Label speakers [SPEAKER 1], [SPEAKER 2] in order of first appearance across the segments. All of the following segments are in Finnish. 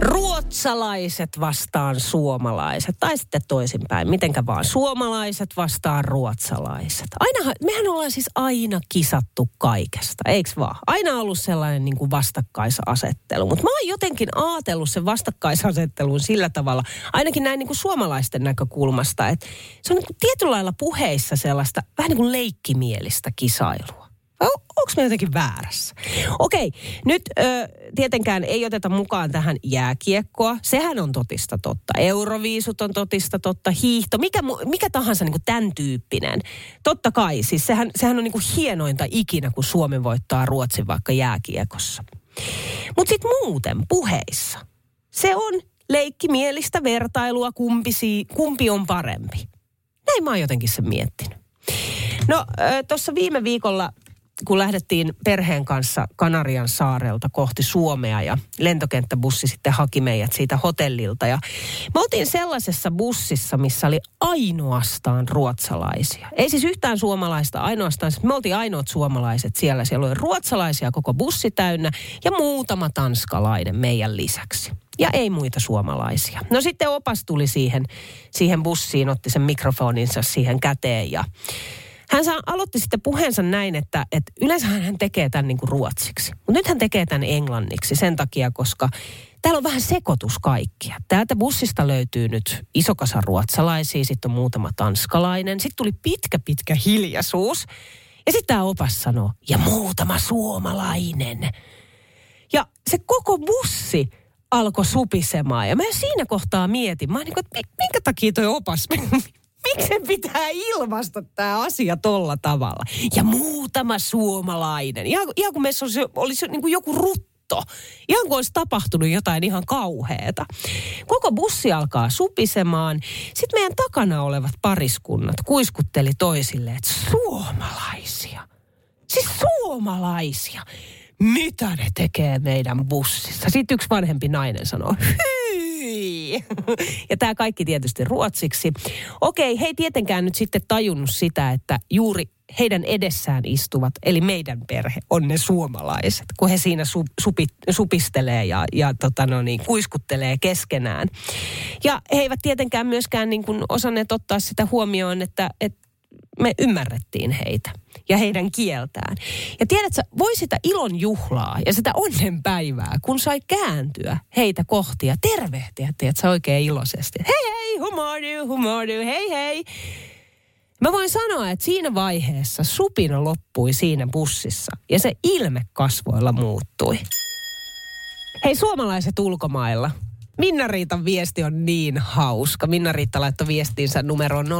[SPEAKER 1] Ruotsalaiset vastaan suomalaiset, tai sitten toisinpäin, mitenkä vaan suomalaiset vastaan ruotsalaiset. Ainahan, mehän ollaan siis aina kisattu kaikesta, eiks vaan? Aina ollut sellainen niin kuin vastakkaisasettelu, mutta mä oon jotenkin ajatellut sen vastakkaisasettelun sillä tavalla, ainakin näin niin kuin suomalaisten näkökulmasta, että se on niin kuin tietyllä lailla puheissa sellaista vähän niin kuin leikkimielistä kisailua. Onko me jotenkin väärässä? Okei, nyt ö, tietenkään ei oteta mukaan tähän jääkiekkoa. Sehän on totista totta. Euroviisut on totista totta. Hiihto, mikä, mikä tahansa niin kuin tämän tyyppinen. Totta kai, siis sehän, sehän on niin kuin hienointa ikinä, kun Suomi voittaa Ruotsin vaikka jääkiekossa. Mutta sitten muuten puheissa. Se on leikkimielistä vertailua, kumpi, kumpi on parempi. Näin mä oon jotenkin sen miettinyt. No, tuossa viime viikolla kun lähdettiin perheen kanssa Kanarian saarelta kohti Suomea ja lentokenttäbussi sitten haki meidät siitä hotellilta. Ja me oltiin sellaisessa bussissa, missä oli ainoastaan ruotsalaisia. Ei siis yhtään suomalaista, ainoastaan, siis me oltiin ainoat suomalaiset siellä. Siellä oli ruotsalaisia koko bussi täynnä ja muutama tanskalainen meidän lisäksi. Ja ei muita suomalaisia. No sitten opas tuli siihen, siihen bussiin, otti sen mikrofoninsa siihen käteen ja hän saa, aloitti sitten puheensa näin, että, että yleensä hän tekee tämän niin kuin ruotsiksi. Mutta nyt hän tekee tämän englanniksi sen takia, koska täällä on vähän sekoitus kaikkia. Täältä bussista löytyy nyt iso kasa ruotsalaisia, sitten on muutama tanskalainen. Sitten tuli pitkä, pitkä hiljaisuus. Ja sitten tämä opas sanoo, ja muutama suomalainen. Ja se koko bussi alkoi supisemaan. Ja mä siinä kohtaa mietin, mä niin kuin, että minkä takia toi opas miksi pitää ilmasta tämä asia tolla tavalla? Ja muutama suomalainen. Ihan, ihan kuin meissä olisi, olisi niin kuin joku rutto. Ihan kuin olisi tapahtunut jotain ihan kauheeta. Koko bussi alkaa supisemaan. Sitten meidän takana olevat pariskunnat kuiskutteli toisille, että suomalaisia. Siis suomalaisia. Mitä ne tekee meidän bussissa? Sitten yksi vanhempi nainen sanoo, ja tämä kaikki tietysti ruotsiksi. Okei, he ei tietenkään nyt sitten tajunnut sitä, että juuri heidän edessään istuvat, eli meidän perhe, on ne suomalaiset, kun he siinä su, supi, supistelee ja, ja tota no niin, kuiskuttelee keskenään. Ja he eivät tietenkään myöskään niin kuin osanneet ottaa sitä huomioon, että, että me ymmärrettiin heitä ja heidän kieltään. Ja tiedätkö, voi sitä ilon juhlaa ja sitä onnenpäivää, kun sai kääntyä heitä kohti ja tervehtiä, tiedätkö, oikein iloisesti. Hei hei, humordu, humordu, hei hei. Mä voin sanoa, että siinä vaiheessa supina loppui siinä bussissa ja se ilme kasvoilla muuttui. Hei suomalaiset ulkomailla, Minna-Riitan viesti on niin hauska. Minna-Riitta laittoi viestiinsä numeroon 0806000.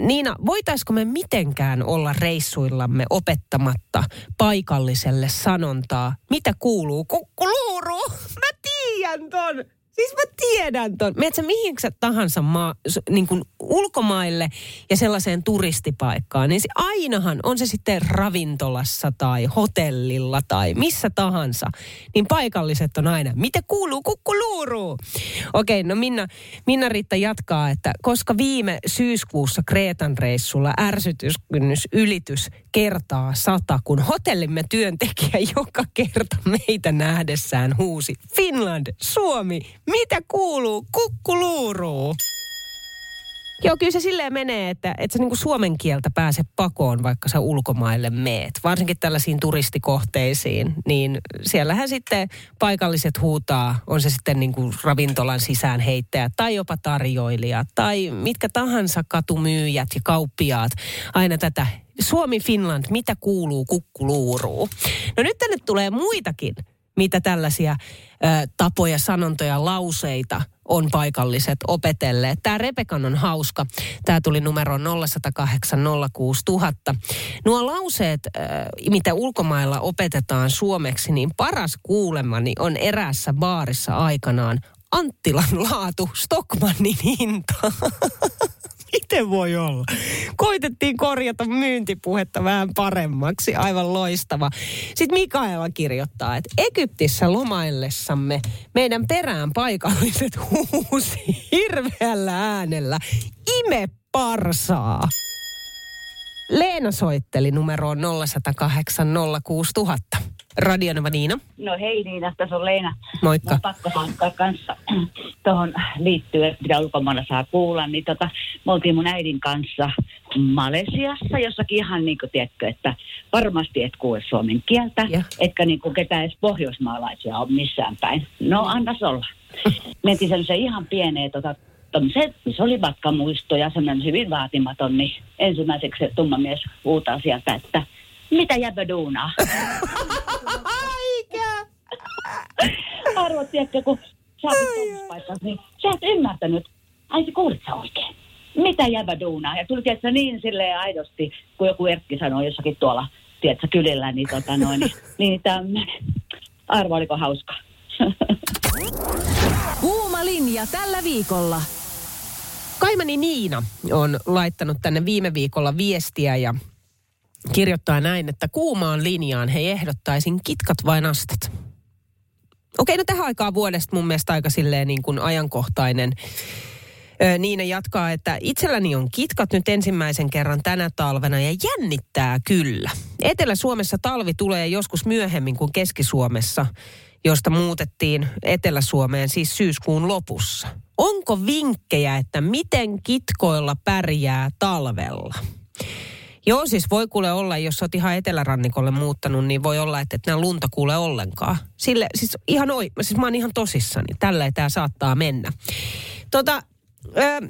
[SPEAKER 1] Niina, voitaisiko me mitenkään olla reissuillamme opettamatta paikalliselle sanontaa, mitä kuuluu kukkuluuru? Mä tiedän ton! Siis mä tiedän ton. Mietitkö, mihin tahansa maa, niin kuin ulkomaille ja sellaiseen turistipaikkaan, niin se ainahan on se sitten ravintolassa tai hotellilla tai missä tahansa, niin paikalliset on aina, mitä kuuluu kukkuluuru? Okei, no Minna, Minna Riitta jatkaa, että koska viime syyskuussa Kreetan reissulla ärsytyskynnys ylitys kertaa sata, kun hotellimme työntekijä joka kerta meitä nähdessään huusi Finland, Suomi, mitä kuuluu? Kukkuluuruu. Joo, kyllä se silleen menee, että, että sä niinku suomen kieltä pääse pakoon, vaikka sä ulkomaille meet. Varsinkin tällaisiin turistikohteisiin, niin siellähän sitten paikalliset huutaa, on se sitten niinku ravintolan sisään heittäjä tai jopa tarjoilija tai mitkä tahansa katumyyjät ja kauppiaat. Aina tätä Suomi Finland, mitä kuuluu kukkuluuruu. No nyt tänne tulee muitakin mitä tällaisia ö, tapoja, sanontoja, lauseita on paikalliset opetelleet. Tämä Rebekan on hauska. Tämä tuli numero 0108 06000. Nuo lauseet, ö, mitä ulkomailla opetetaan suomeksi, niin paras kuulemani on eräässä baarissa aikanaan Anttilan laatu, Stockmannin hinta. Miten voi olla? Koitettiin korjata myyntipuhetta vähän paremmaksi. Aivan loistava. Sitten Mikaela kirjoittaa, että Egyptissä lomaillessamme meidän perään paikalliset huusi hirveällä äänellä. Ime parsaa. Leena soitteli numeroon 0108 06000. Radionova Niina.
[SPEAKER 2] No hei Niina, tässä on Leena.
[SPEAKER 1] Moikka.
[SPEAKER 2] Mä on pakko sanoa kanssa tuohon liittyen, mitä ulkomailla saa kuulla, niin tota, me oltiin mun äidin kanssa Malesiassa, jossakin ihan niin kuin tiedätkö, että varmasti et kuule suomen kieltä,
[SPEAKER 1] Ja.
[SPEAKER 2] etkä niin kuin ketään edes pohjoismaalaisia ole missään päin. No annas olla. Mentiin sellaiseen ihan pieneen tota, tommoseen, missä oli matkamuistoja, semmoinen hyvin vaatimaton, niin ensimmäiseksi se tumma mies huutaa sieltä, että mitä jäbä duunaa? Arvot, tiedätkö, kun sä oot paikassa, niin sä et ymmärtänyt. Ai se kuulit sä oikein? Mitä jäbä duunaa? Ja tuli tiedätkö, niin silleen aidosti, kun joku Erkki sanoi jossakin tuolla, tiedätkö, kylillä, niin tota noin, niin, niin tämmöinen. Arvo, oliko hauska?
[SPEAKER 3] Kuuma linja tällä viikolla.
[SPEAKER 1] Kaimani Niina on laittanut tänne viime viikolla viestiä ja kirjoittaa näin, että kuumaan linjaan he ehdottaisin kitkat vai nastat. Okei, no tähän aikaan vuodesta mun mielestä aika silleen niin kuin ajankohtainen. Niina jatkaa, että itselläni on kitkat nyt ensimmäisen kerran tänä talvena ja jännittää kyllä. Etelä-Suomessa talvi tulee joskus myöhemmin kuin Keski-Suomessa, josta muutettiin Etelä-Suomeen siis syyskuun lopussa. Onko vinkkejä, että miten kitkoilla pärjää talvella? Joo, siis voi kuule olla, jos olet ihan etelärannikolle muuttanut, niin voi olla, että et nää lunta kuule ollenkaan. Sille, siis ihan oi, siis mä oon ihan tosissani. Tällä tämä saattaa mennä. Tota, ö,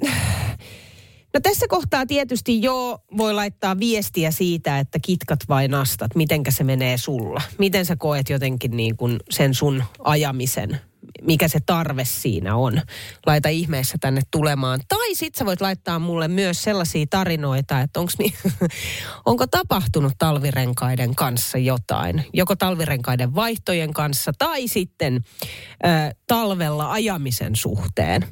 [SPEAKER 1] no tässä kohtaa tietysti jo voi laittaa viestiä siitä, että kitkat vai nastat, mitenkä se menee sulla. Miten sä koet jotenkin niin kuin sen sun ajamisen, mikä se tarve siinä on. Laita ihmeessä tänne tulemaan. Tai sit sä voit laittaa mulle myös sellaisia tarinoita, että onks mi- onko tapahtunut talvirenkaiden kanssa jotain. Joko talvirenkaiden vaihtojen kanssa tai sitten ö, talvella ajamisen suhteen.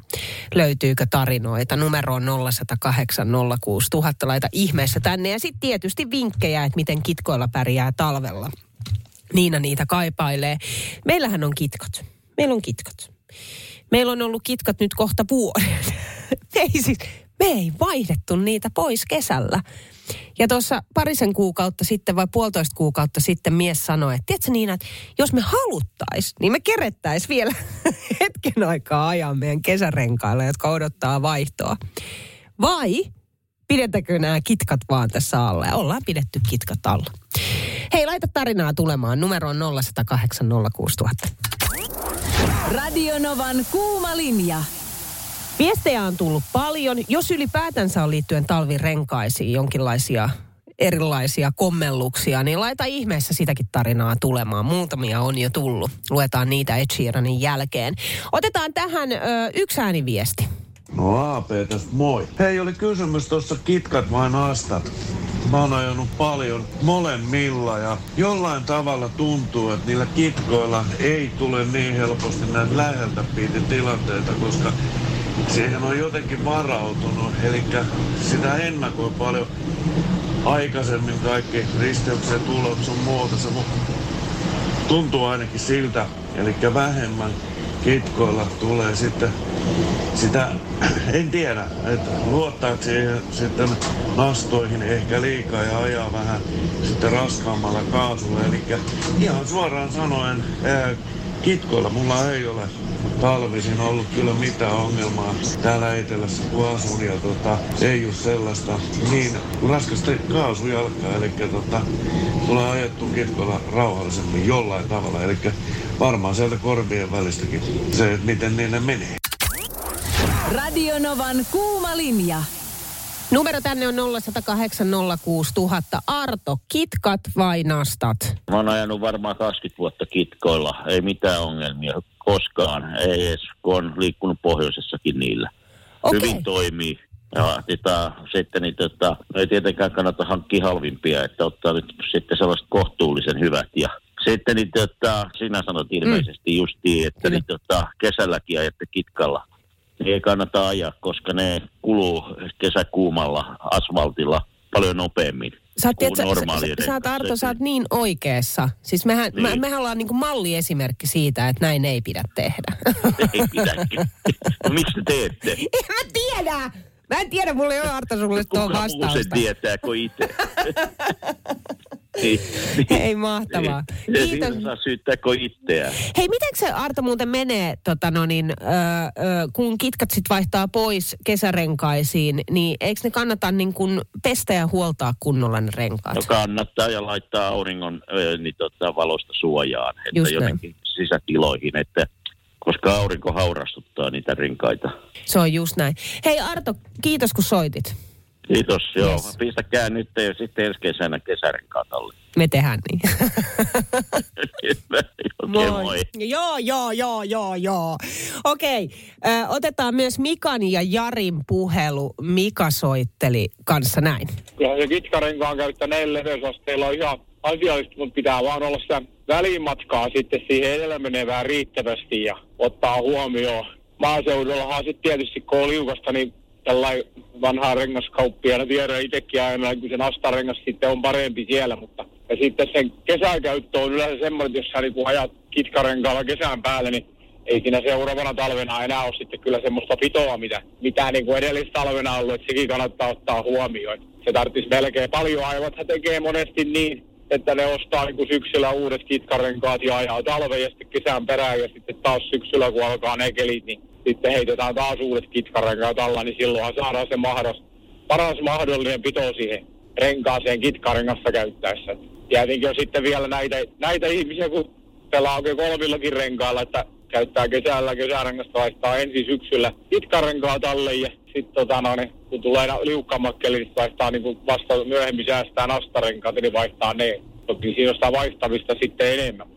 [SPEAKER 1] Löytyykö tarinoita? Numero on 0108 06000. Laita ihmeessä tänne. Ja sitten tietysti vinkkejä, että miten kitkoilla pärjää talvella. Niina niitä kaipailee. Meillähän on kitkat. Meillä on kitkat. Meillä on ollut kitkat nyt kohta vuoden. ei siis, me ei vaihdettu niitä pois kesällä. Ja tuossa parisen kuukautta sitten vai puolitoista kuukautta sitten mies sanoi, että tiedätkö Niina, että jos me haluttais, niin me kerettäis vielä hetken aikaa ajaa meidän kesärenkailla, jotka odottaa vaihtoa. Vai pidetäänkö nämä kitkat vaan tässä alla? Ja ollaan pidetty kitkat alla. Hei, laita tarinaa tulemaan. Numero on 0108 06000.
[SPEAKER 3] Radionovan kuuma linja.
[SPEAKER 1] Viestejä on tullut paljon. Jos ylipäätänsä on liittyen talvirenkaisiin jonkinlaisia erilaisia kommelluksia, niin laita ihmeessä sitäkin tarinaa tulemaan. Muutamia on jo tullut. Luetaan niitä Ed Sheeranin jälkeen. Otetaan tähän ö, yksi ääniviesti.
[SPEAKER 4] No AP tästä moi. Hei, oli kysymys tuossa kitkat vai nastat. Mä oon ajanut paljon molemmilla ja jollain tavalla tuntuu, että niillä kitkoilla ei tule niin helposti näitä läheltä piti tilanteita, koska siihen on jotenkin varautunut. Eli sitä ennakoi paljon aikaisemmin kaikki risteykset, tulot sun muuta. Se mu- tuntuu ainakin siltä, eli vähemmän kitkoilla tulee sitten sitä, en tiedä, että luottaako siihen sitten nastoihin ehkä liikaa ja ajaa vähän sitten raskaammalla kaasulla. Eli ihan suoraan sanoen, kitkoilla mulla ei ole talvisin ollut kyllä mitään ongelmaa täällä etelässä kun asun ja tota, ei ole sellaista niin raskasta kaasujalkaa, eli tota, tulee ajettu kitkoilla rauhallisemmin jollain tavalla, eli varmaan sieltä korvien välistäkin se, että miten niin ne menee.
[SPEAKER 3] Radionovan kuuma linja.
[SPEAKER 1] Numero tänne on 0806000. Arto, kitkat vai nastat?
[SPEAKER 5] Mä oon ajanut varmaan 20 vuotta kitkoilla. Ei mitään ongelmia koskaan. Ei edes, kun on liikkunut pohjoisessakin niillä.
[SPEAKER 1] Okei.
[SPEAKER 5] Hyvin toimii. Ja tota, sitten niin, tota, ei tietenkään kannata hankkia halvimpia, että ottaa nyt sitten sellaiset kohtuullisen hyvät. Ja sitten niin, tota, sinä sanot ilmeisesti mm. justiin, että niin, tota, kesälläkin ajatte kitkalla. Niin ei kannata ajaa, koska ne kuluu kesäkuumalla asfaltilla paljon nopeammin.
[SPEAKER 1] Sä, oot,
[SPEAKER 5] kuin
[SPEAKER 1] tiedätkö, sä, sä, sä, oot, Arto, sä oot niin oikeassa. Siis mehän, niin. me,
[SPEAKER 5] Niin.
[SPEAKER 1] mehän ollaan niin malliesimerkki siitä, että näin ei pidä tehdä.
[SPEAKER 5] Ei pidäkin. no, miksi te teette?
[SPEAKER 1] en mä tiedä! Mä en tiedä, mulla ei ole Arto sulle tuohon
[SPEAKER 5] Kuka muu sen
[SPEAKER 1] vastausta.
[SPEAKER 5] tietää kuin itse? niin,
[SPEAKER 1] Ei mahtavaa.
[SPEAKER 5] Niin.
[SPEAKER 1] Kiitos.
[SPEAKER 5] Siinä saa syyttää kuin itseään.
[SPEAKER 1] Hei, miten se Arto muuten menee, tota no niin, ö, ö, kun kitkat sit vaihtaa pois kesärenkaisiin, niin eikö ne kannata niin kun pestä ja huoltaa kunnolla ne renkaat?
[SPEAKER 5] No kannattaa ja laittaa auringon ö, niin tota, valosta suojaan, että
[SPEAKER 1] Just näin.
[SPEAKER 5] jonnekin sisätiloihin, että koska aurinko haurastuttaa niitä renkaita.
[SPEAKER 1] Se on just näin. Hei Arto, kiitos kun soitit.
[SPEAKER 5] Kiitos, joo.
[SPEAKER 1] Yes.
[SPEAKER 5] Pistäkää nyt ja sitten ensi kesänä kesärenkaat alle.
[SPEAKER 1] Me tehdään niin.
[SPEAKER 5] Okei, okay, moi.
[SPEAKER 1] Joo, joo, joo, joo, joo. Okei, ö, otetaan myös Mikan ja Jarin puhelu. Mika soitteli kanssa näin.
[SPEAKER 6] Kyllä se kitkarenkaan käyttäneellä leveysasteella on ihan asiallista, mutta pitää vaan olla sitä välimatkaa sitten siihen edellä menevään riittävästi ja ottaa huomioon. Maaseudullahan sitten tietysti kun on liukasta, niin tällainen vanhaa rengaskauppia, no tiedän itsekin aina, kun se nastarengas sitten on parempi siellä, mutta ja sitten sen kesäkäyttö on yleensä semmoinen, että jos sä niin ajat kitkarenkaalla kesän päälle, niin ei siinä seuraavana talvena enää ole sitten kyllä semmoista pitoa, mitä, mitä niin kuin edellistalvena ollut, että sekin kannattaa ottaa huomioon. Se tarvitsisi melkein paljon aivathan tekee monesti niin, että ne ostaa niin syksyllä uudet kitkarenkaat ja ajaa talven ja sitten kesän perään ja sitten taas syksyllä kun alkaa ne kelit, niin sitten heitetään taas uudet kitkarenkaat niin silloinhan saadaan se mahdollista, paras mahdollinen pito siihen renkaaseen kitkarengassa käyttäessä. Ja jotenkin on sitten vielä näitä, näitä ihmisiä, kun pelaa oikein kolmillakin renkailla, että käyttää kesällä kesärengasta vaihtaa ensin syksyllä kitkarenkaat alle ja sitten tota, no, niin, kun tulee liukkaammat niin vaihtaa niin kuin vasta myöhemmin säästää nastarenkaat, niin vaihtaa ne. Toki siinä on sitä vaihtamista sitten enemmän.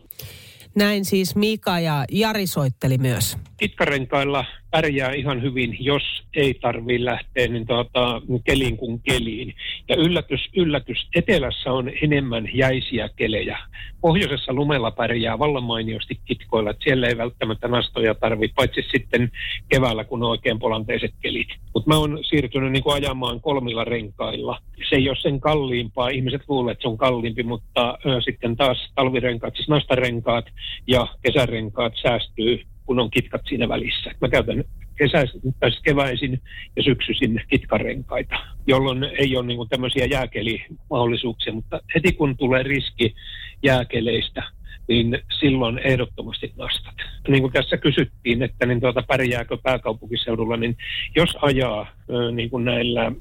[SPEAKER 1] Näin siis Mika ja Jari soitteli myös.
[SPEAKER 7] Kitkarenkailla pärjää ihan hyvin, jos ei tarvitse lähteä niin tuota, keliin kuin keliin. Ja yllätys, yllätys, etelässä on enemmän jäisiä kelejä. Pohjoisessa lumella pärjää vallan mainiosti kitkoilla, että siellä ei välttämättä nastoja tarvitse, paitsi sitten keväällä, kun on oikein polanteiset kelit. Mutta mä oon siirtynyt niin kuin ajamaan kolmilla renkailla. Se ei ole sen kalliimpaa. Ihmiset luulevat, että se on kalliimpi, mutta ö, sitten taas talvirenkaat, siis nastarenkaat ja kesärenkaat säästyy kun on kitkat siinä välissä. Mä käytän siis keväisin ja syksyisin kitkarenkaita, jolloin ei ole niin tämmöisiä jääkelimahdollisuuksia, mutta heti kun tulee riski jääkeleistä, niin silloin ehdottomasti nastat. Niin kuin tässä kysyttiin, että niin tuota, pärjääkö pääkaupunkiseudulla, niin jos ajaa niin kuin näillä ö,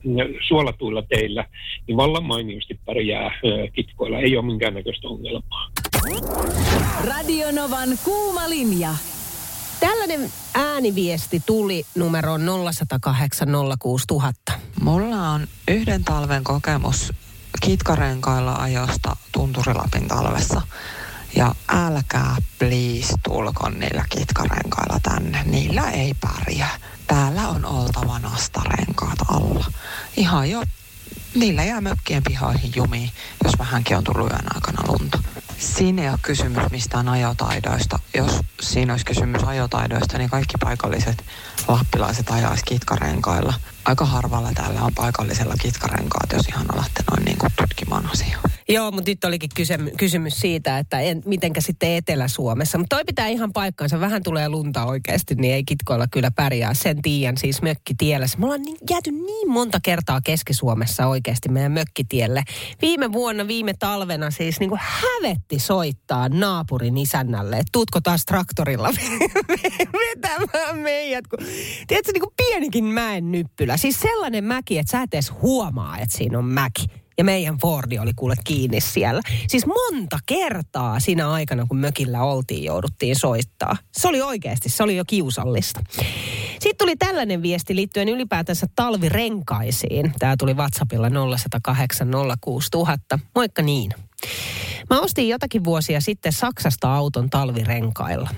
[SPEAKER 7] suolatuilla teillä, niin vallan mainiosti pärjää kitkoilla. Ei ole minkäännäköistä ongelmaa.
[SPEAKER 3] Radionovan kuuma linja.
[SPEAKER 1] Tällainen ääniviesti tuli numeroon 0108 06000.
[SPEAKER 8] Mulla on yhden talven kokemus kitkarenkailla ajosta Tunturilapin talvessa. Ja älkää please tulkon niillä kitkarenkailla tänne. Niillä ei pärjää. Täällä on oltava nastarenkaat alla. Ihan jo, niillä jää mökkien pihoihin jumiin, jos vähänkin on tullut yön aikana lunta. Siinä ei ole kysymys mistään ajotaidoista. Jos siinä olisi kysymys ajotaidoista, niin kaikki paikalliset lappilaiset ajaisi kitkarenkailla. Aika harvalla täällä on paikallisella kitkarenkaat, jos ihan alatte noin niin kuin tutkimaan asiaa.
[SPEAKER 1] Joo, mutta nyt olikin kysymys, kysymys siitä, että en, mitenkä sitten Etelä-Suomessa. Mutta toi pitää ihan paikkaansa. Vähän tulee lunta oikeasti, niin ei kitkoilla kyllä pärjää. Sen tiedän siis mökkitiellä. Me ollaan niin, jääty niin monta kertaa Keski-Suomessa oikeasti meidän mökkitielle. Viime vuonna, viime talvena siis niin kuin hävetti soittaa naapurin isännälle, että tuutko taas traktorilla vetämään meidät. Kun, tiedätkö, niin kuin pienikin mäen nyppylä. Siis sellainen mäki, että sä et edes huomaa, että siinä on mäki. ja meidän Fordi oli kuule kiinni siellä. Siis monta kertaa siinä aikana, kun mökillä oltiin, jouduttiin soittaa. Se oli oikeasti, se oli jo kiusallista. Sitten tuli tällainen viesti liittyen ylipäätänsä talvirenkaisiin. Tämä tuli WhatsAppilla 0108 06000. Moikka niin. Mä ostin jotakin vuosia sitten Saksasta auton talvirenkailla.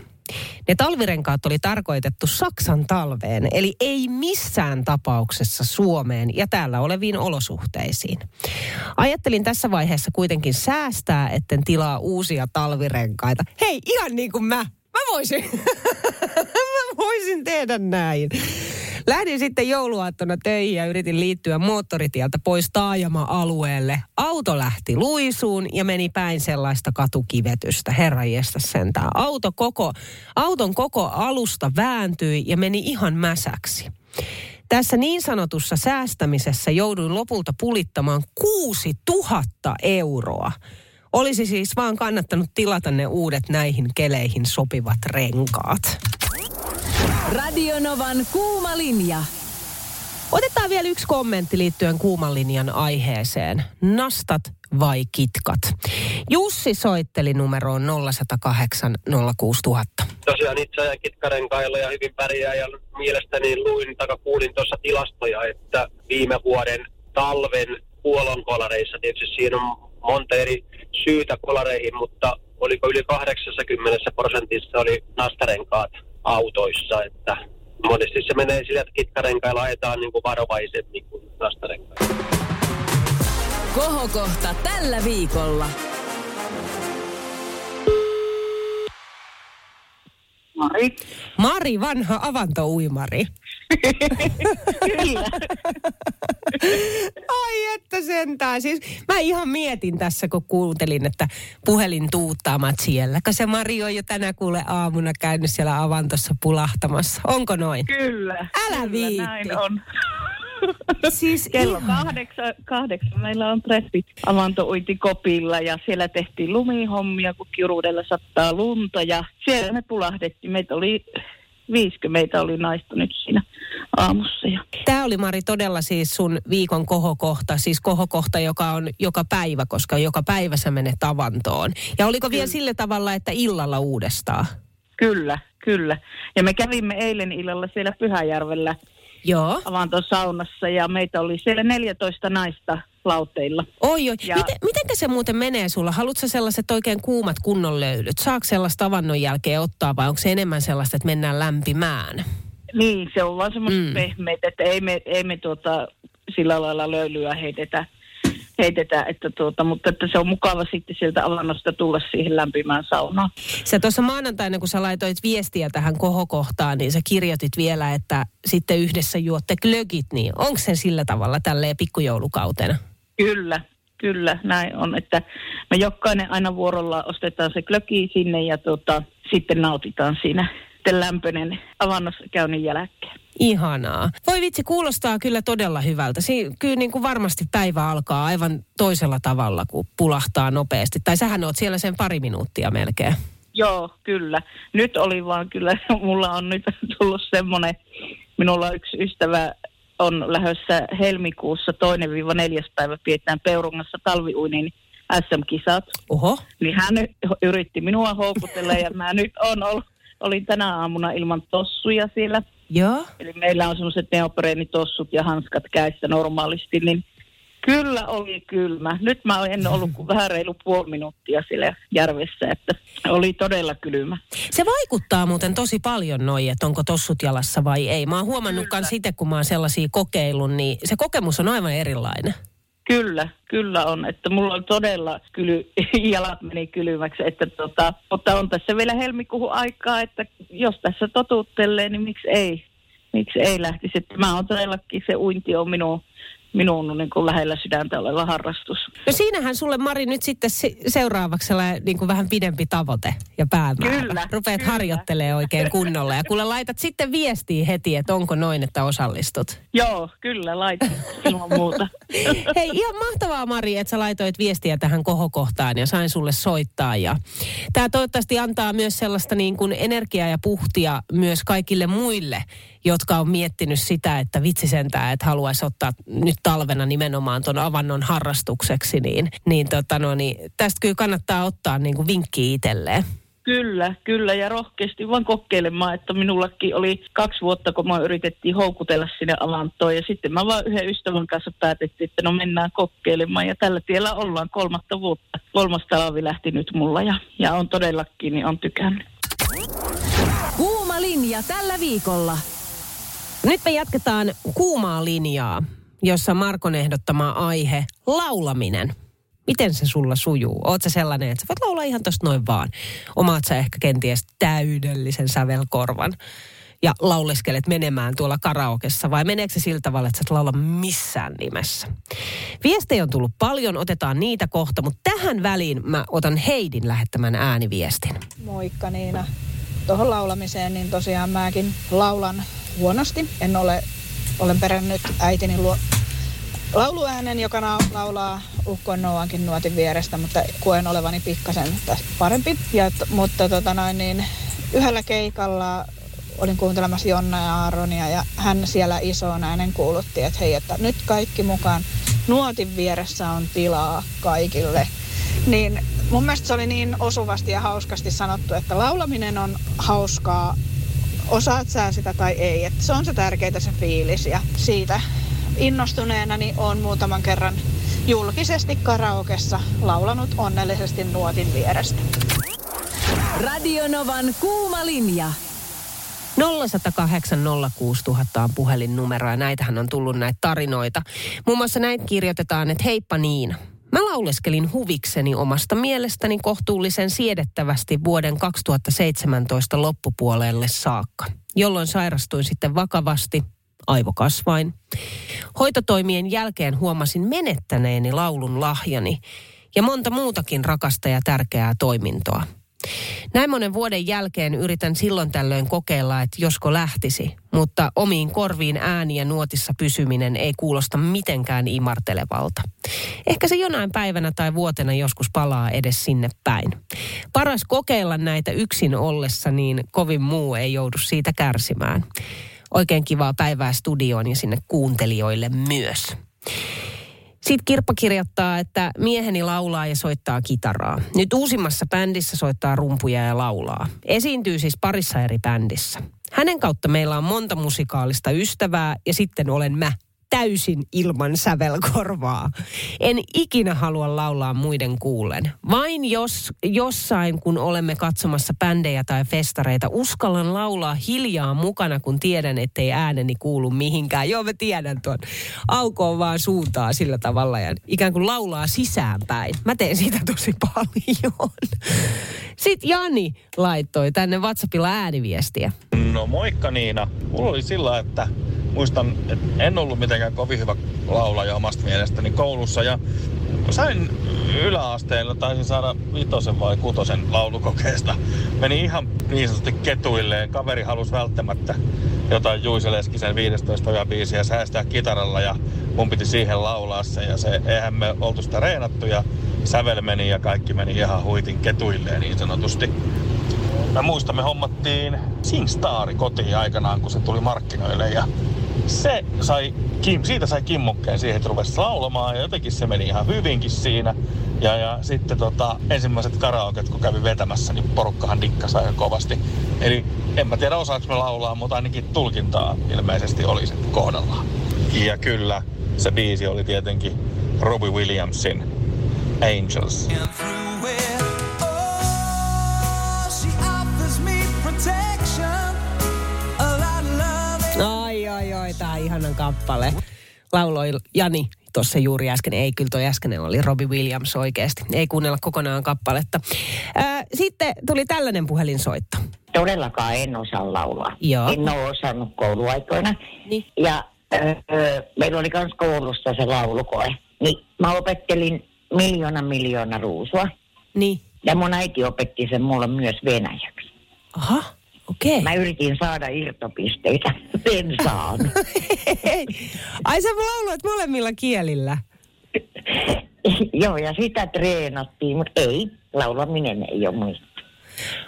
[SPEAKER 1] Ne talvirenkaat oli tarkoitettu Saksan talveen, eli ei missään tapauksessa Suomeen ja täällä oleviin olosuhteisiin. Ajattelin tässä vaiheessa kuitenkin säästää, etten tilaa uusia talvirenkaita. Hei, ihan niin kuin mä. Mä voisin, mä voisin tehdä näin. Lähdin sitten jouluaattona töihin ja yritin liittyä moottoritieltä pois taajama-alueelle. Auto lähti luisuun ja meni päin sellaista katukivetystä. Herra sentään. Auto koko, auton koko alusta vääntyi ja meni ihan mäsäksi. Tässä niin sanotussa säästämisessä jouduin lopulta pulittamaan 6000 euroa. Olisi siis vaan kannattanut tilata ne uudet näihin keleihin sopivat renkaat.
[SPEAKER 3] Radionovan kuuma linja.
[SPEAKER 1] Otetaan vielä yksi kommentti liittyen kuuman linjan aiheeseen. Nastat vai kitkat? Jussi soitteli numeroon 0108 06000.
[SPEAKER 9] Tosiaan itse ajan kitkarenkailla ja hyvin pärjää ja mielestäni luin tai kuulin tuossa tilastoja, että viime vuoden talven kuolonkolareissa, tietysti siinä on monta eri syytä kolareihin, mutta oliko yli 80 prosentissa oli nastarenkaat autoissa, että monesti se menee sillä, että kitkarenkailla ajetaan niin kuin varovaisemmin kuin nastarenkailla.
[SPEAKER 3] Kohokohta tällä viikolla.
[SPEAKER 2] Mari.
[SPEAKER 1] Mari, vanha avantouimari.
[SPEAKER 2] Kyllä.
[SPEAKER 1] Ai että sentään. Siis mä ihan mietin tässä, kun kuuntelin, että puhelin tuuttaamat siellä. Kun se Mari on jo tänä kuule aamuna käynyt siellä avantossa pulahtamassa. Onko noin?
[SPEAKER 2] Kyllä.
[SPEAKER 1] Älä
[SPEAKER 2] kyllä,
[SPEAKER 1] viitti.
[SPEAKER 2] näin on.
[SPEAKER 1] Siis
[SPEAKER 2] Kello
[SPEAKER 1] ihan-
[SPEAKER 2] kahdeksan, kahdeksan meillä on treffit avantouiti kopilla ja siellä tehtiin lumihommia, kun kiruudella sattaa lunta ja siellä me pulahdettiin. Meitä oli 50 oli naista nyt siinä aamussa. Ja
[SPEAKER 1] Tämä oli Mari todella siis sun viikon kohokohta, siis kohokohta, joka on joka päivä, koska joka päivä sä menet avantoon. Ja oliko vielä sillä tavalla, että illalla uudestaan?
[SPEAKER 2] kyllä, kyllä. Ja me kävimme eilen illalla siellä Pyhäjärvellä
[SPEAKER 1] Joo.
[SPEAKER 2] avantosaunassa ja meitä oli siellä 14 naista lauteilla.
[SPEAKER 1] Oi, oi.
[SPEAKER 2] Ja-
[SPEAKER 1] Miten, mitenkä se muuten menee sulla? Haluatko sellaiset oikein kuumat kunnon löylyt? Saako sellaista avannon jälkeen ottaa vai onko se enemmän sellaista, että mennään lämpimään?
[SPEAKER 2] Niin, se on vaan semmoista
[SPEAKER 1] Mm.
[SPEAKER 2] mm. pehmeitä, että ei me, ei me tuota, sillä lailla löylyä heitetä, heitetä että tuota, mutta että se on mukava sitten sieltä avannosta tulla siihen lämpimään saunaan.
[SPEAKER 1] Sä tuossa maanantaina, kun sä laitoit viestiä tähän kohokohtaan, niin sä kirjoitit vielä, että sitten yhdessä juotte glögit, niin onko se sillä tavalla tälleen pikkujoulukautena?
[SPEAKER 2] Kyllä, kyllä, näin on, että me jokainen aina vuorolla ostetaan se klöki sinne ja tuota, sitten nautitaan siinä sitten lämpöinen avannossa käynnin jälkeen.
[SPEAKER 1] Ihanaa. Voi vitsi, kuulostaa kyllä todella hyvältä. Si- kyllä niin kuin varmasti päivä alkaa aivan toisella tavalla, kun pulahtaa nopeasti. Tai sähän oot siellä sen pari minuuttia melkein.
[SPEAKER 2] Joo, kyllä. Nyt oli vaan kyllä, mulla on nyt tullut semmoinen, minulla yksi ystävä on lähdössä helmikuussa toinen viiva neljäs päivä pidetään Peurungassa talviuinin SM-kisat.
[SPEAKER 1] Oho.
[SPEAKER 2] Niin hän yritti minua houkutella ja mä nyt on ollut, olin tänä aamuna ilman tossuja siellä.
[SPEAKER 1] Joo.
[SPEAKER 2] Eli meillä on semmoiset neopreenitossut ja hanskat käissä normaalisti, niin kyllä oli kylmä. Nyt mä en ollut kuin vähän reilu puoli minuuttia siellä järvessä, että oli todella kylmä.
[SPEAKER 1] Se vaikuttaa muuten tosi paljon noi, että onko tossut jalassa vai ei. Mä oon huomannut kans itse, kun mä oon sellaisia kokeillut, niin se kokemus on aivan erilainen.
[SPEAKER 2] Kyllä, kyllä on. Että mulla on todella kyly, jalat meni kylmäksi. Että tota, mutta on tässä vielä helmikuun aikaa, että jos tässä totuttelee, niin miksi ei? Miksi ei lähtisi? Että mä oon todellakin, se uinti on minun, minun niin kuin lähellä sydäntä oleva harrastus.
[SPEAKER 1] No siinähän sulle Mari nyt sitten se- seuraavaksi sellainen niin kuin vähän pidempi tavoite ja päämäärä.
[SPEAKER 2] Kyllä,
[SPEAKER 1] Rupeat
[SPEAKER 2] kyllä.
[SPEAKER 1] harjoittelee oikein kunnolla ja kuule laitat sitten viestiä heti, että onko noin, että osallistut.
[SPEAKER 2] Joo, kyllä, laitan ilman muuta.
[SPEAKER 1] Hei, ihan mahtavaa Mari, että sä laitoit viestiä tähän kohokohtaan ja sain sulle soittaa. Ja tämä toivottavasti antaa myös sellaista niin kuin energiaa ja puhtia myös kaikille muille, jotka on miettinyt sitä, että vitsi sentään, että haluaisi ottaa nyt talvena nimenomaan tuon avannon harrastukseksi, niin, niin, tota no, niin tästä kyllä kannattaa ottaa niin kuin vinkki itselleen.
[SPEAKER 10] Kyllä, kyllä ja rohkeasti vaan kokeilemaan, että minullakin oli kaksi vuotta, kun mä yritettiin houkutella sinne avantoon ja sitten mä vaan yhden ystävän kanssa päätettiin, että no mennään kokeilemaan ja tällä tiellä ollaan kolmatta vuotta. Kolmas talvi lähti nyt mulla ja, ja on todellakin, niin on tykännyt.
[SPEAKER 3] Kuuma linja tällä viikolla.
[SPEAKER 1] Nyt me jatketaan kuumaa linjaa, jossa Markon ehdottama aihe, laulaminen. Miten se sulla sujuu? Oot sä sellainen, että sä voit laulaa ihan tosta noin vaan? Omaat sä ehkä kenties täydellisen sävelkorvan ja lauleskelet menemään tuolla karaokessa vai meneekö se sillä tavalla, että sä et laula missään nimessä? Viestejä on tullut paljon, otetaan niitä kohta, mutta tähän väliin mä otan Heidin lähettämän ääniviestin.
[SPEAKER 11] Moikka Niina. Tuohon laulamiseen, niin tosiaan mäkin laulan huonosti. En ole, olen perännyt äitini luo lauluäänen, joka na- laulaa Ukko Noankin nuotin vierestä, mutta koen olevani pikkasen parempi. Ja, mutta tota noin, niin, yhdellä keikalla olin kuuntelemassa Jonna ja Aaronia ja hän siellä isoon äänen kuulutti, että hei, että nyt kaikki mukaan. Nuotin vieressä on tilaa kaikille. Niin mun mielestä se oli niin osuvasti ja hauskasti sanottu, että laulaminen on hauskaa, osaat sä sitä tai ei. Että se on se tärkeintä se fiilis ja siitä innostuneena niin on muutaman kerran julkisesti karaokessa laulanut onnellisesti nuotin vierestä.
[SPEAKER 3] Radionovan kuuma linja.
[SPEAKER 1] 0108 06000 on puhelinnumero ja näitähän on tullut näitä tarinoita. Muun muassa näitä kirjoitetaan, että heippa Niina. Mä lauleskelin huvikseni omasta mielestäni kohtuullisen siedettävästi vuoden 2017 loppupuolelle saakka, jolloin sairastuin sitten vakavasti aivokasvain. Hoitotoimien jälkeen huomasin menettäneeni laulun lahjani ja monta muutakin rakasta ja tärkeää toimintoa. Näin monen vuoden jälkeen yritän silloin tällöin kokeilla, että josko lähtisi, mutta omiin korviin ääni ja nuotissa pysyminen ei kuulosta mitenkään imartelevalta. Ehkä se jonain päivänä tai vuotena joskus palaa edes sinne päin. Paras kokeilla näitä yksin ollessa, niin kovin muu ei joudu siitä kärsimään. Oikein kivaa päivää studioon ja sinne kuuntelijoille myös. Sitten Kirppa kirjoittaa, että mieheni laulaa ja soittaa kitaraa. Nyt uusimmassa bändissä soittaa rumpuja ja laulaa. Esiintyy siis parissa eri bändissä. Hänen kautta meillä on monta musikaalista ystävää ja sitten olen mä täysin ilman sävelkorvaa. En ikinä halua laulaa muiden kuulen. Vain jos jossain, kun olemme katsomassa bändejä tai festareita, uskallan laulaa hiljaa mukana, kun tiedän, ettei ääneni kuulu mihinkään. Joo, mä tiedän tuon. Aukoon vaan suuntaa sillä tavalla ja ikään kuin laulaa sisäänpäin. Mä teen sitä tosi paljon. Sitten Jani laittoi tänne WhatsAppilla ääniviestiä.
[SPEAKER 12] No moikka Niina. Mulla oli sillä, että muistan, että en ollut mitenkään kovin hyvä laulaja omasta mielestäni koulussa ja sain yläasteella, taisin saada vitosen vai kutosen laulukokeesta. Meni ihan niin sanotusti ketuilleen. Kaveri halusi välttämättä jotain Juise Leskisen 15 biisiä säästää kitaralla ja mun piti siihen laulaa se ja se, eihän me oltu sitä reenattu ja sävel meni ja kaikki meni ihan huitin ketuilleen niin sanotusti. Mä muistan, me hommattiin SingStar kotiin aikanaan, kun se tuli markkinoille ja se sai, Kim, siitä sai kimmokkeen siihen, että rupesi laulamaan ja jotenkin se meni ihan hyvinkin siinä. Ja, ja sitten tota, ensimmäiset karaoket, kun kävi vetämässä, niin porukkahan dikkasi aika kovasti. Eli en mä tiedä osaako me laulaa, mutta ainakin tulkintaa ilmeisesti oli sitten kohdallaan. Ja kyllä, se biisi oli tietenkin Robbie Williamsin Angels.
[SPEAKER 1] Ai, tää ihanan kappale. Lauloi Jani tuossa juuri äsken. Ei, kyllä toi äsken oli Robbie Williams oikeasti. Ei kuunnella kokonaan kappaletta. Ää, sitten tuli tällainen puhelinsoitto.
[SPEAKER 13] Todellakaan en osaa laulaa.
[SPEAKER 1] Joo.
[SPEAKER 13] En ole osannut kouluaikoina.
[SPEAKER 1] Niin.
[SPEAKER 13] Ja öö, meillä oli myös koulussa se laulukoe. Niin mä opettelin miljoona miljoona ruusua.
[SPEAKER 1] Niin.
[SPEAKER 13] Ja mun äiti opetti sen mulle myös venäjäksi.
[SPEAKER 1] Aha, okei.
[SPEAKER 13] Mä yritin saada irtopisteitä. En saanut.
[SPEAKER 1] Ai sä lauloit molemmilla kielillä?
[SPEAKER 13] Joo, ja sitä treenattiin, mutta ei, laulaminen ei ole muista.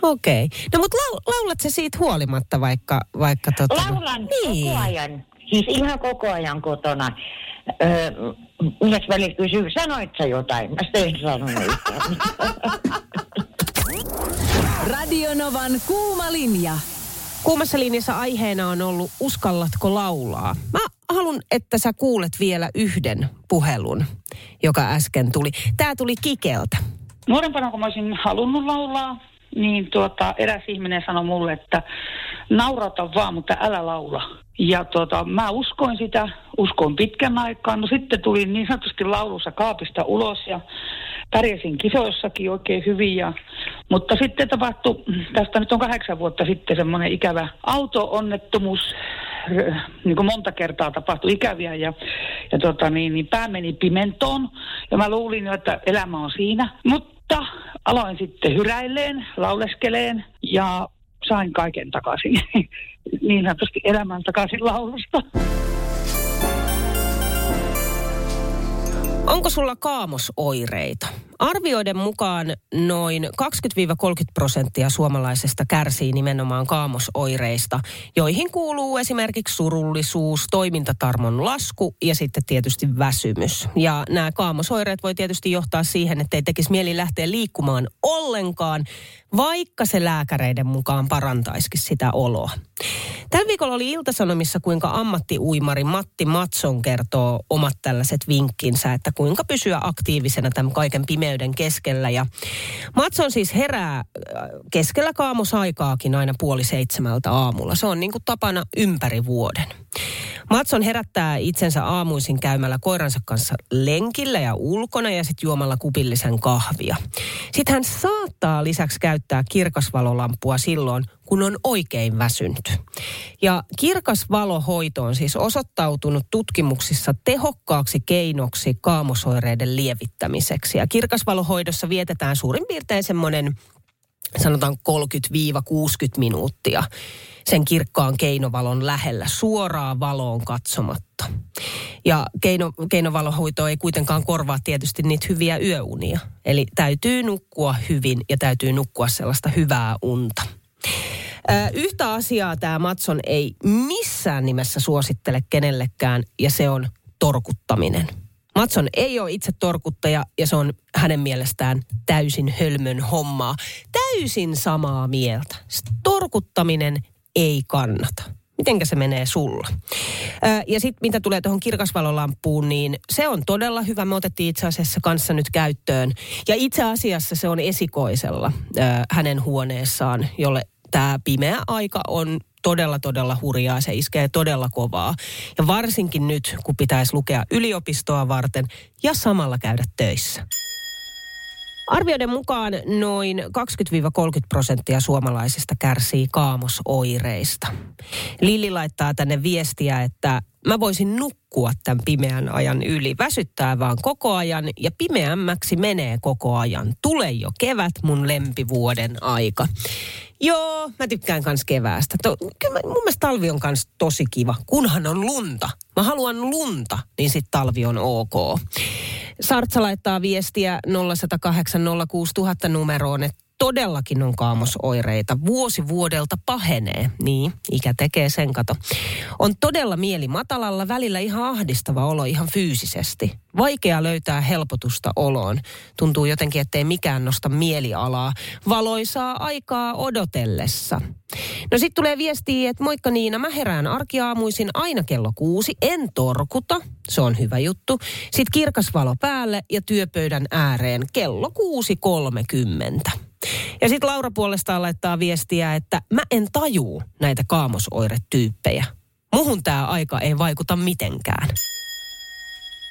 [SPEAKER 1] Okei. Okay. No mutta lau, laulat se siitä huolimatta vaikka... vaikka tota...
[SPEAKER 13] Laulan niin. koko ajan. Siis ihan koko ajan kotona. Öö, yhdessä välillä kysyy, sanoit sä jotain? Mä en sanonut.
[SPEAKER 3] Radionovan kuuma linja.
[SPEAKER 1] Kuumassa linjassa aiheena on ollut Uskallatko laulaa? Mä haluan, että sä kuulet vielä yhden puhelun, joka äsken tuli. Tää tuli Kikeltä.
[SPEAKER 10] Nuorempana, kun mä olisin halunnut laulaa, niin tuota, eräs ihminen sanoi mulle, että naurata vaan, mutta älä laula. Ja tuota, mä uskoin sitä, uskoin pitkän aikaa. No sitten tuli niin sanotusti laulussa kaapista ulos ja pärjäsin kisoissakin oikein hyvin. Ja, mutta sitten tapahtui, tästä nyt on kahdeksan vuotta sitten semmoinen ikävä auto-onnettomuus, niin kuin monta kertaa tapahtui ikäviä ja, ja tota niin, niin pää meni pimentoon ja mä luulin, että elämä on siinä. Mutta aloin sitten hyräilleen, lauleskeleen ja sain kaiken takaisin. niin sanotusti elämän takaisin laulusta.
[SPEAKER 1] Onko sulla kaamosoireita? Arvioiden mukaan noin 20-30 prosenttia suomalaisesta kärsii nimenomaan kaamosoireista, joihin kuuluu esimerkiksi surullisuus, toimintatarmon lasku ja sitten tietysti väsymys. Ja nämä kaamosoireet voi tietysti johtaa siihen, että ei tekisi mieli lähteä liikkumaan ollenkaan, vaikka se lääkäreiden mukaan parantaisikin sitä oloa. Tällä viikolla oli Iltasanomissa, kuinka ammattiuimari Matti Matson kertoo omat tällaiset vinkkinsä, että kuinka pysyä aktiivisena tämän kaiken pimeyden keskellä. Ja Matson siis herää äh, keskellä kaamosaikaakin aina puoli seitsemältä aamulla. Se on niin kuin tapana ympäri vuoden. Matson herättää itsensä aamuisin käymällä koiransa kanssa lenkillä ja ulkona ja sitten juomalla kupillisen kahvia. Sitten hän saattaa lisäksi käyttää kirkasvalolampua silloin, kun on oikein väsynyt. Ja kirkas valohoito on siis osoittautunut tutkimuksissa tehokkaaksi keinoksi kaamosoireiden lievittämiseksi. Ja kirkasvalohoidossa vietetään suurin piirtein semmoinen sanotaan 30-60 minuuttia sen kirkkaan keinovalon lähellä suoraan valoon katsomatta. Ja keino, keinovalohoito ei kuitenkaan korvaa tietysti niitä hyviä yöunia. Eli täytyy nukkua hyvin ja täytyy nukkua sellaista hyvää unta. yhtä asiaa tämä Matson ei missään nimessä suosittele kenellekään ja se on torkuttaminen. Matson ei ole itse torkuttaja ja se on hänen mielestään täysin hölmön hommaa. Täysin samaa mieltä. Torkuttaminen ei kannata. Mitenkä se menee sulla? ja sitten mitä tulee tuohon kirkasvalolampuun, niin se on todella hyvä. Me otettiin itse asiassa kanssa nyt käyttöön. Ja itse asiassa se on esikoisella hänen huoneessaan, jolle tämä pimeä aika on todella, todella hurjaa. Se iskee todella kovaa. Ja varsinkin nyt, kun pitäisi lukea yliopistoa varten ja samalla käydä töissä. Arvioiden mukaan noin 20-30 prosenttia suomalaisista kärsii kaamosoireista. Lilli laittaa tänne viestiä, että mä voisin nukkua tämän pimeän ajan yli. Väsyttää vaan koko ajan ja pimeämmäksi menee koko ajan. Tule jo kevät, mun lempivuoden aika. Joo, mä tykkään kans keväästä. To, kyllä mun mielestä talvi on kans tosi kiva, kunhan on lunta. Mä haluan lunta, niin sit talvi on ok. Sartsa laittaa viestiä 0108 06000 numeroon, että todellakin on kaamosoireita. Vuosi vuodelta pahenee. Niin, ikä tekee sen kato. On todella mieli matalalla, välillä ihan ahdistava olo ihan fyysisesti. Vaikea löytää helpotusta oloon. Tuntuu jotenkin, ettei mikään nosta mielialaa. Valoisaa aikaa odotellessa. No sitten tulee viestiä, että moikka Niina, mä herään arkiaamuisin aina kello kuusi. En torkuta, se on hyvä juttu. Sitten kirkas valo päälle ja työpöydän ääreen kello 6.30. Ja sitten Laura puolestaan laittaa viestiä, että mä en tajuu näitä kaamosoiretyyppejä. Muhun tämä aika ei vaikuta mitenkään.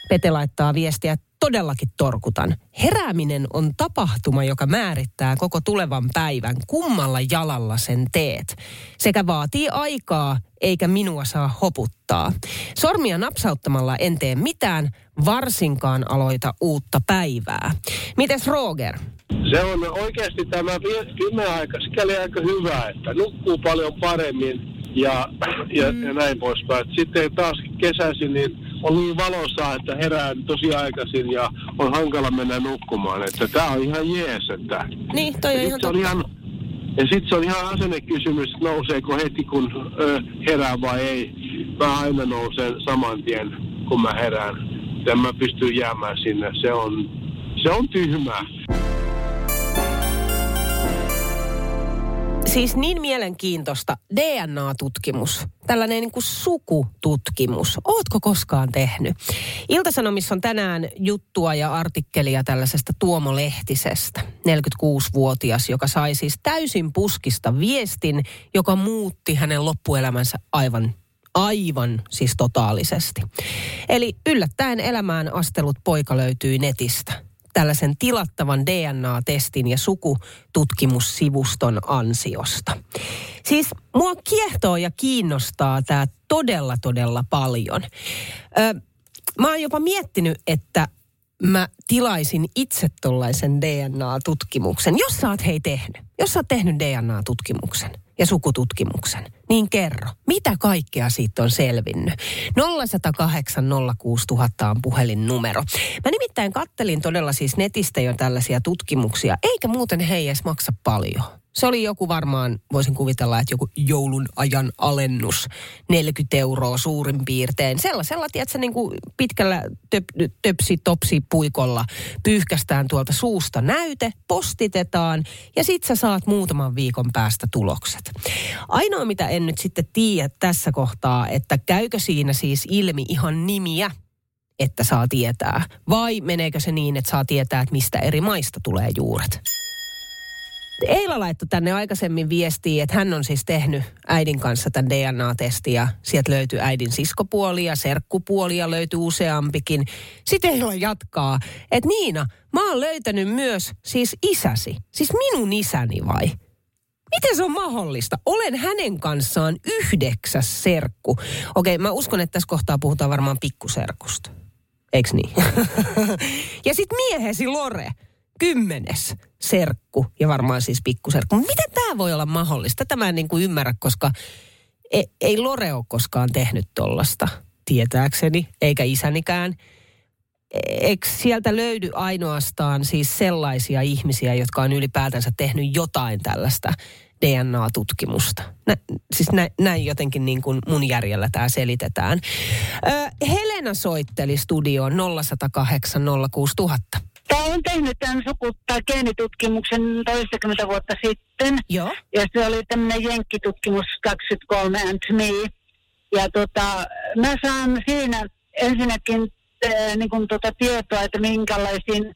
[SPEAKER 1] Pete laittaa viestiä, todellakin torkutan. Herääminen on tapahtuma, joka määrittää koko tulevan päivän, kummalla jalalla sen teet. Sekä vaatii aikaa, eikä minua saa hoputtaa. Sormia napsauttamalla en tee mitään, varsinkaan aloita uutta päivää. Mites Roger?
[SPEAKER 14] Se on oikeasti tämä pimeä-aika sikäli aika hyvä, että nukkuu paljon paremmin ja, ja, mm. ja näin poispäin. Sitten taas kesäisin niin on niin valossa, että herää tosi aikaisin ja on hankala mennä nukkumaan. Että tämä on ihan jees. Että,
[SPEAKER 1] niin, toi on ihan,
[SPEAKER 14] se on ihan Ja sitten se on ihan asennekysymys, että nouseeko heti kun ö, herää vai ei. Mä aina nousen saman tien, kun mä herään. Ja mä pystyn jäämään sinne. Se on, se on tyhmää.
[SPEAKER 1] Siis niin mielenkiintoista DNA-tutkimus, tällainen niin kuin sukututkimus. Ootko koskaan tehnyt? Iltasanomissa on tänään juttua ja artikkelia tällaisesta Tuomo Lehtisestä, 46-vuotias, joka sai siis täysin puskista viestin, joka muutti hänen loppuelämänsä aivan aivan siis totaalisesti. Eli yllättäen elämään astelut poika löytyi netistä tällaisen tilattavan DNA-testin ja sukututkimussivuston ansiosta. Siis mua kiehtoo ja kiinnostaa tämä todella, todella paljon. Ö, mä oon jopa miettinyt, että mä tilaisin itse tuollaisen DNA-tutkimuksen. Jos sä oot hei tehnyt, jos sä oot tehnyt DNA-tutkimuksen ja sukututkimuksen, niin kerro, mitä kaikkea siitä on selvinnyt? 0108 06000 on puhelinnumero. Mä nimittäin kattelin todella siis netistä jo tällaisia tutkimuksia, eikä muuten hei edes maksa paljon. Se oli joku varmaan, voisin kuvitella, että joku joulun ajan alennus, 40 euroa suurin piirtein. Sellaisella, tiedätkö, niin kuin pitkällä töp, töpsi topsi puikolla pyyhkästään tuolta suusta näyte, postitetaan ja sit sä saat muutaman viikon päästä tulokset. Ainoa, mitä en nyt sitten tiedä tässä kohtaa, että käykö siinä siis ilmi ihan nimiä, että saa tietää, vai meneekö se niin, että saa tietää, että mistä eri maista tulee juuret. Eila laittoi tänne aikaisemmin viestiä, että hän on siis tehnyt äidin kanssa tämän DNA-testin ja sieltä löytyy äidin siskopuoli ja serkkupuoli ja löytyy useampikin. Sitten Eila jatkaa, että Niina, mä oon löytänyt myös siis isäsi, siis minun isäni vai? Miten se on mahdollista? Olen hänen kanssaan yhdeksäs serkku. Okei, mä uskon, että tässä kohtaa puhutaan varmaan pikkuserkusta. Eiks niin? ja sitten miehesi Lore kymmenes serkku ja varmaan siis pikkuserkku. Miten tämä voi olla mahdollista? Tätä mä en niin kuin ymmärrä, koska ei, ei Lore ole koskaan tehnyt tollasta, tietääkseni, eikä isänikään. Eikö sieltä löydy ainoastaan siis sellaisia ihmisiä, jotka on ylipäätänsä tehnyt jotain tällaista DNA-tutkimusta. Nä, siis nä, näin jotenkin niin kuin mun järjellä tämä selitetään. Ö, Helena soitteli studioon 0108 06000.
[SPEAKER 15] On tehnyt tämän suku- tai geenitutkimuksen toistakymmentä vuotta sitten.
[SPEAKER 1] Joo.
[SPEAKER 15] Ja se oli tämmöinen jenkkitutkimus 23 and me. Ja tota, mä saan siinä ensinnäkin äh, niin kuin tota tietoa, että minkälaisiin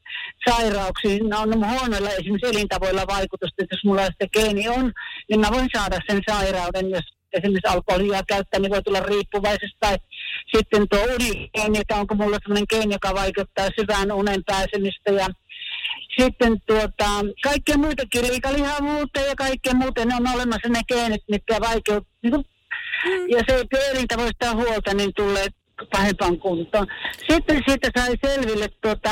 [SPEAKER 15] sairauksiin on huonoilla esimerkiksi elintavoilla vaikutusta. Että jos mulla sitä geeni on, niin mä voin saada sen sairauden, jos esimerkiksi alkoholia käyttää, niin voi tulla riippuvaisesta. Tai sitten tuo unigeeni, että onko mulla sellainen geeni, joka vaikuttaa syvään unen pääsemistä ja sitten tuota, kaikkea muitakin, liikalihavuutta ja kaikkea muuta, ne on olemassa ne geenit, mitkä vaikeuttavat. Niin kuin, ja se, että elintavoista huolta, niin tulee pahempaan kuntoon. Sitten siitä sai selville tuota,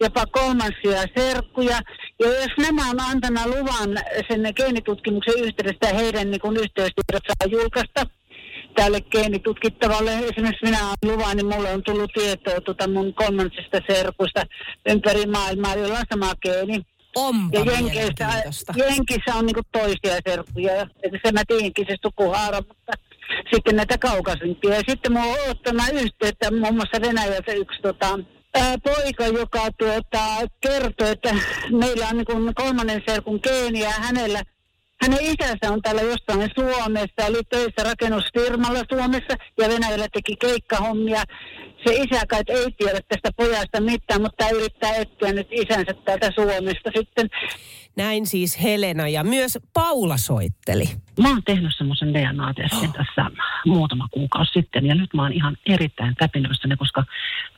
[SPEAKER 15] jopa kolmansia serkkuja. Ja jos nämä on antanut luvan sen geenitutkimuksen yhteydessä heidän niin yhteystiedot saa julkaista tälle geenitutkittavalle, esimerkiksi minä olen luvan, niin mulle on tullut tietoa tuota mun kolmansista serkuista ympäri maailmaa, joilla on sama geeni.
[SPEAKER 1] Onpa
[SPEAKER 15] ja Jenkeissä, Jenkissä on niinku toisia serkkuja, että se mä tiedänkin se sukuhaara, mutta sitten näitä kaukaisimpia. Ja sitten mulla on ottanut yhteyttä muun muassa Venäjältä yksi tota, poika, joka tuota, kertoi, että meillä on niin kolmannen serkun geeni ja hänellä hänen isänsä on täällä jossain Suomessa, oli töissä rakennusfirmalla Suomessa ja Venäjällä teki keikkahommia. Se isä kai ei tiedä tästä pojasta mitään, mutta yrittää etsiä nyt isänsä täältä Suomesta sitten.
[SPEAKER 1] Näin siis Helena ja myös Paula soitteli.
[SPEAKER 16] Mä oon tehnyt semmoisen DNA-testin tässä muutama kuukausi sitten ja nyt mä oon ihan erittäin täpinöissäni, koska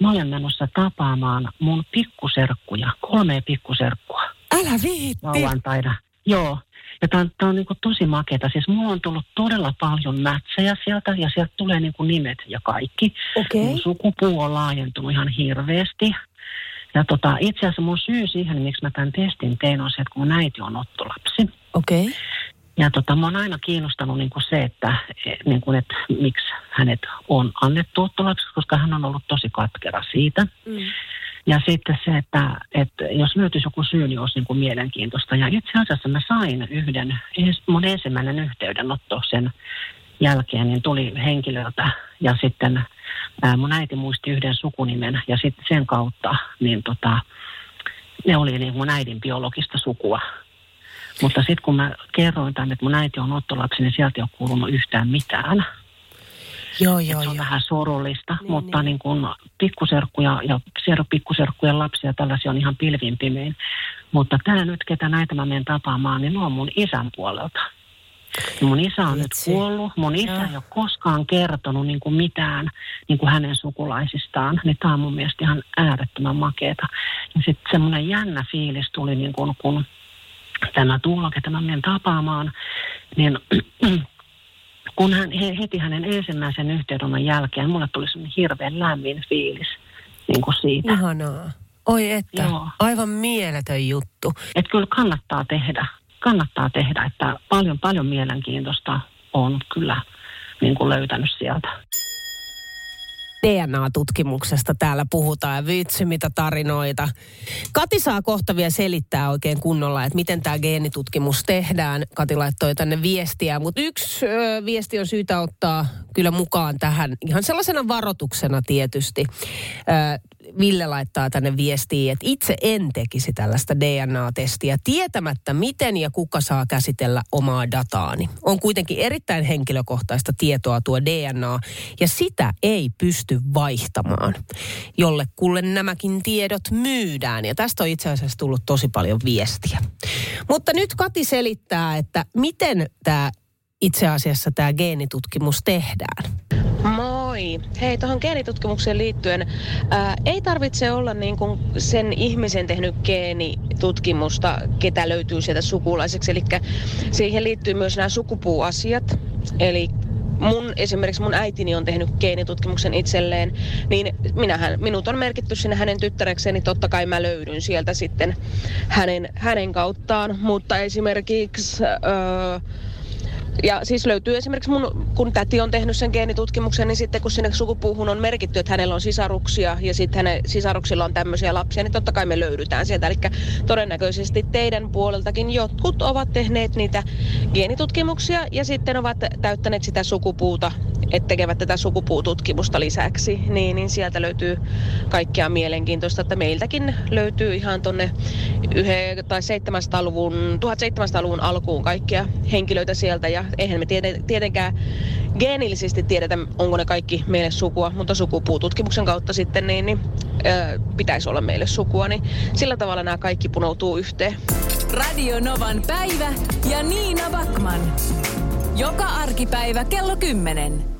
[SPEAKER 16] mä olen menossa tapaamaan mun pikkuserkkuja, kolme pikkuserkkua.
[SPEAKER 1] Älä viitti!
[SPEAKER 16] Lauantaina. Joo, ja tämä on, tää on niinku tosi makeata. Siis mulla on tullut todella paljon mätsejä sieltä ja sieltä tulee niinku nimet ja kaikki.
[SPEAKER 1] Okay.
[SPEAKER 16] Mun sukupuu on laajentunut ihan hirveästi. Ja tota, itse asiassa mun syy siihen, miksi mä tämän testin tein, on se, että kun mun äiti on ottolapsi.
[SPEAKER 1] Okei. Okay.
[SPEAKER 16] Ja tota, mä oon aina kiinnostanut niin kuin se, että, niin kuin, että miksi hänet on annettu ottolapsi, koska hän on ollut tosi katkera siitä.
[SPEAKER 1] Mm.
[SPEAKER 16] Ja sitten se, että, että jos löytyisi joku syy, niin olisi niin kuin mielenkiintoista. Ja itse asiassa mä sain yhden, mun ensimmäinen yhteydenotto sen jälkeen, niin tuli henkilöltä ja sitten ää, mun äiti muisti yhden sukunimen ja sitten sen kautta niin tota, ne oli niin mun äidin biologista sukua. Mutta sitten kun mä kerroin tänne, että mun äiti on ottolapsi, niin sieltä ei ole kuulunut yhtään mitään.
[SPEAKER 1] Joo, joo,
[SPEAKER 16] se on
[SPEAKER 1] joo.
[SPEAKER 16] vähän surullista, niin, mutta niin. Niin kun pikkuserkkuja ja siero pikkuserkkujen lapsia tällaisia on ihan pilvin pimein. Mutta tämä nyt, ketä näitä mä menen tapaamaan, niin ne on mun isän puolelta. Ja mun isä on nyt kuollut. Mun isä ei ole koskaan kertonut niin kuin mitään niin kuin hänen sukulaisistaan. Niin tämä on mun mielestä ihan äärettömän makeeta. Ja sitten semmoinen jännä fiilis tuli, niin kuin, kun tämä Tuula, ketä mä menen tapaamaan, niin kun hän, he, heti hänen ensimmäisen yhteydenoton jälkeen, mulle tuli semmoinen hirveän lämmin fiilis niin kuin siitä.
[SPEAKER 1] Ihanaa. Oi että,
[SPEAKER 16] Joo.
[SPEAKER 1] aivan mieletön juttu.
[SPEAKER 16] Että kyllä kannattaa tehdä, kannattaa tehdä, että paljon paljon mielenkiintoista on kyllä niin kuin löytänyt sieltä.
[SPEAKER 1] DNA-tutkimuksesta täällä puhutaan ja vitsi mitä tarinoita. Kati saa kohta vielä selittää oikein kunnolla, että miten tämä geenitutkimus tehdään. Kati laittoi tänne viestiä, mutta yksi ö, viesti on syytä ottaa kyllä mukaan tähän ihan sellaisena varoituksena tietysti. Ö, Ville laittaa tänne viestiin, että itse en tekisi tällaista DNA-testiä tietämättä, miten ja kuka saa käsitellä omaa dataani. On kuitenkin erittäin henkilökohtaista tietoa tuo DNA, ja sitä ei pysty vaihtamaan, jollekulle nämäkin tiedot myydään. Ja tästä on itse asiassa tullut tosi paljon viestiä. Mutta nyt Kati selittää, että miten tämä itse asiassa tämä geenitutkimus tehdään.
[SPEAKER 17] Moi. Hei, tuohon geenitutkimukseen liittyen ää, ei tarvitse olla niin kuin sen ihmisen tehnyt geenitutkimusta, ketä löytyy sieltä sukulaiseksi. Eli siihen liittyy myös nämä sukupuuasiat. Eli mun, esimerkiksi mun äitini on tehnyt geenitutkimuksen itselleen, niin minähän, minut on merkitty sinne hänen tyttärekseen, niin totta kai mä löydyn sieltä sitten hänen, hänen kauttaan. Mutta esimerkiksi... Öö, ja siis löytyy esimerkiksi mun, kun täti on tehnyt sen geenitutkimuksen, niin sitten kun sinne sukupuuhun on merkitty, että hänellä on sisaruksia ja sitten hänen sisaruksilla on tämmöisiä lapsia, niin totta kai me löydytään sieltä. Eli todennäköisesti teidän puoleltakin jotkut ovat tehneet niitä geenitutkimuksia ja sitten ovat täyttäneet sitä sukupuuta, että tekevät tätä sukupuututkimusta lisäksi, niin, niin sieltä löytyy kaikkea mielenkiintoista, että meiltäkin löytyy ihan tonne yhe, tai 700-luvun, 1700-luvun alkuun kaikkia henkilöitä sieltä ja eihän me tietenkään geenillisesti tiedetä, onko ne kaikki meille sukua, mutta sukupuututkimuksen kautta sitten niin, niin ö, pitäisi olla meille sukua, niin sillä tavalla nämä kaikki punoutuu yhteen.
[SPEAKER 3] Radio Novan päivä ja Niina Backman. Joka arkipäivä kello 10.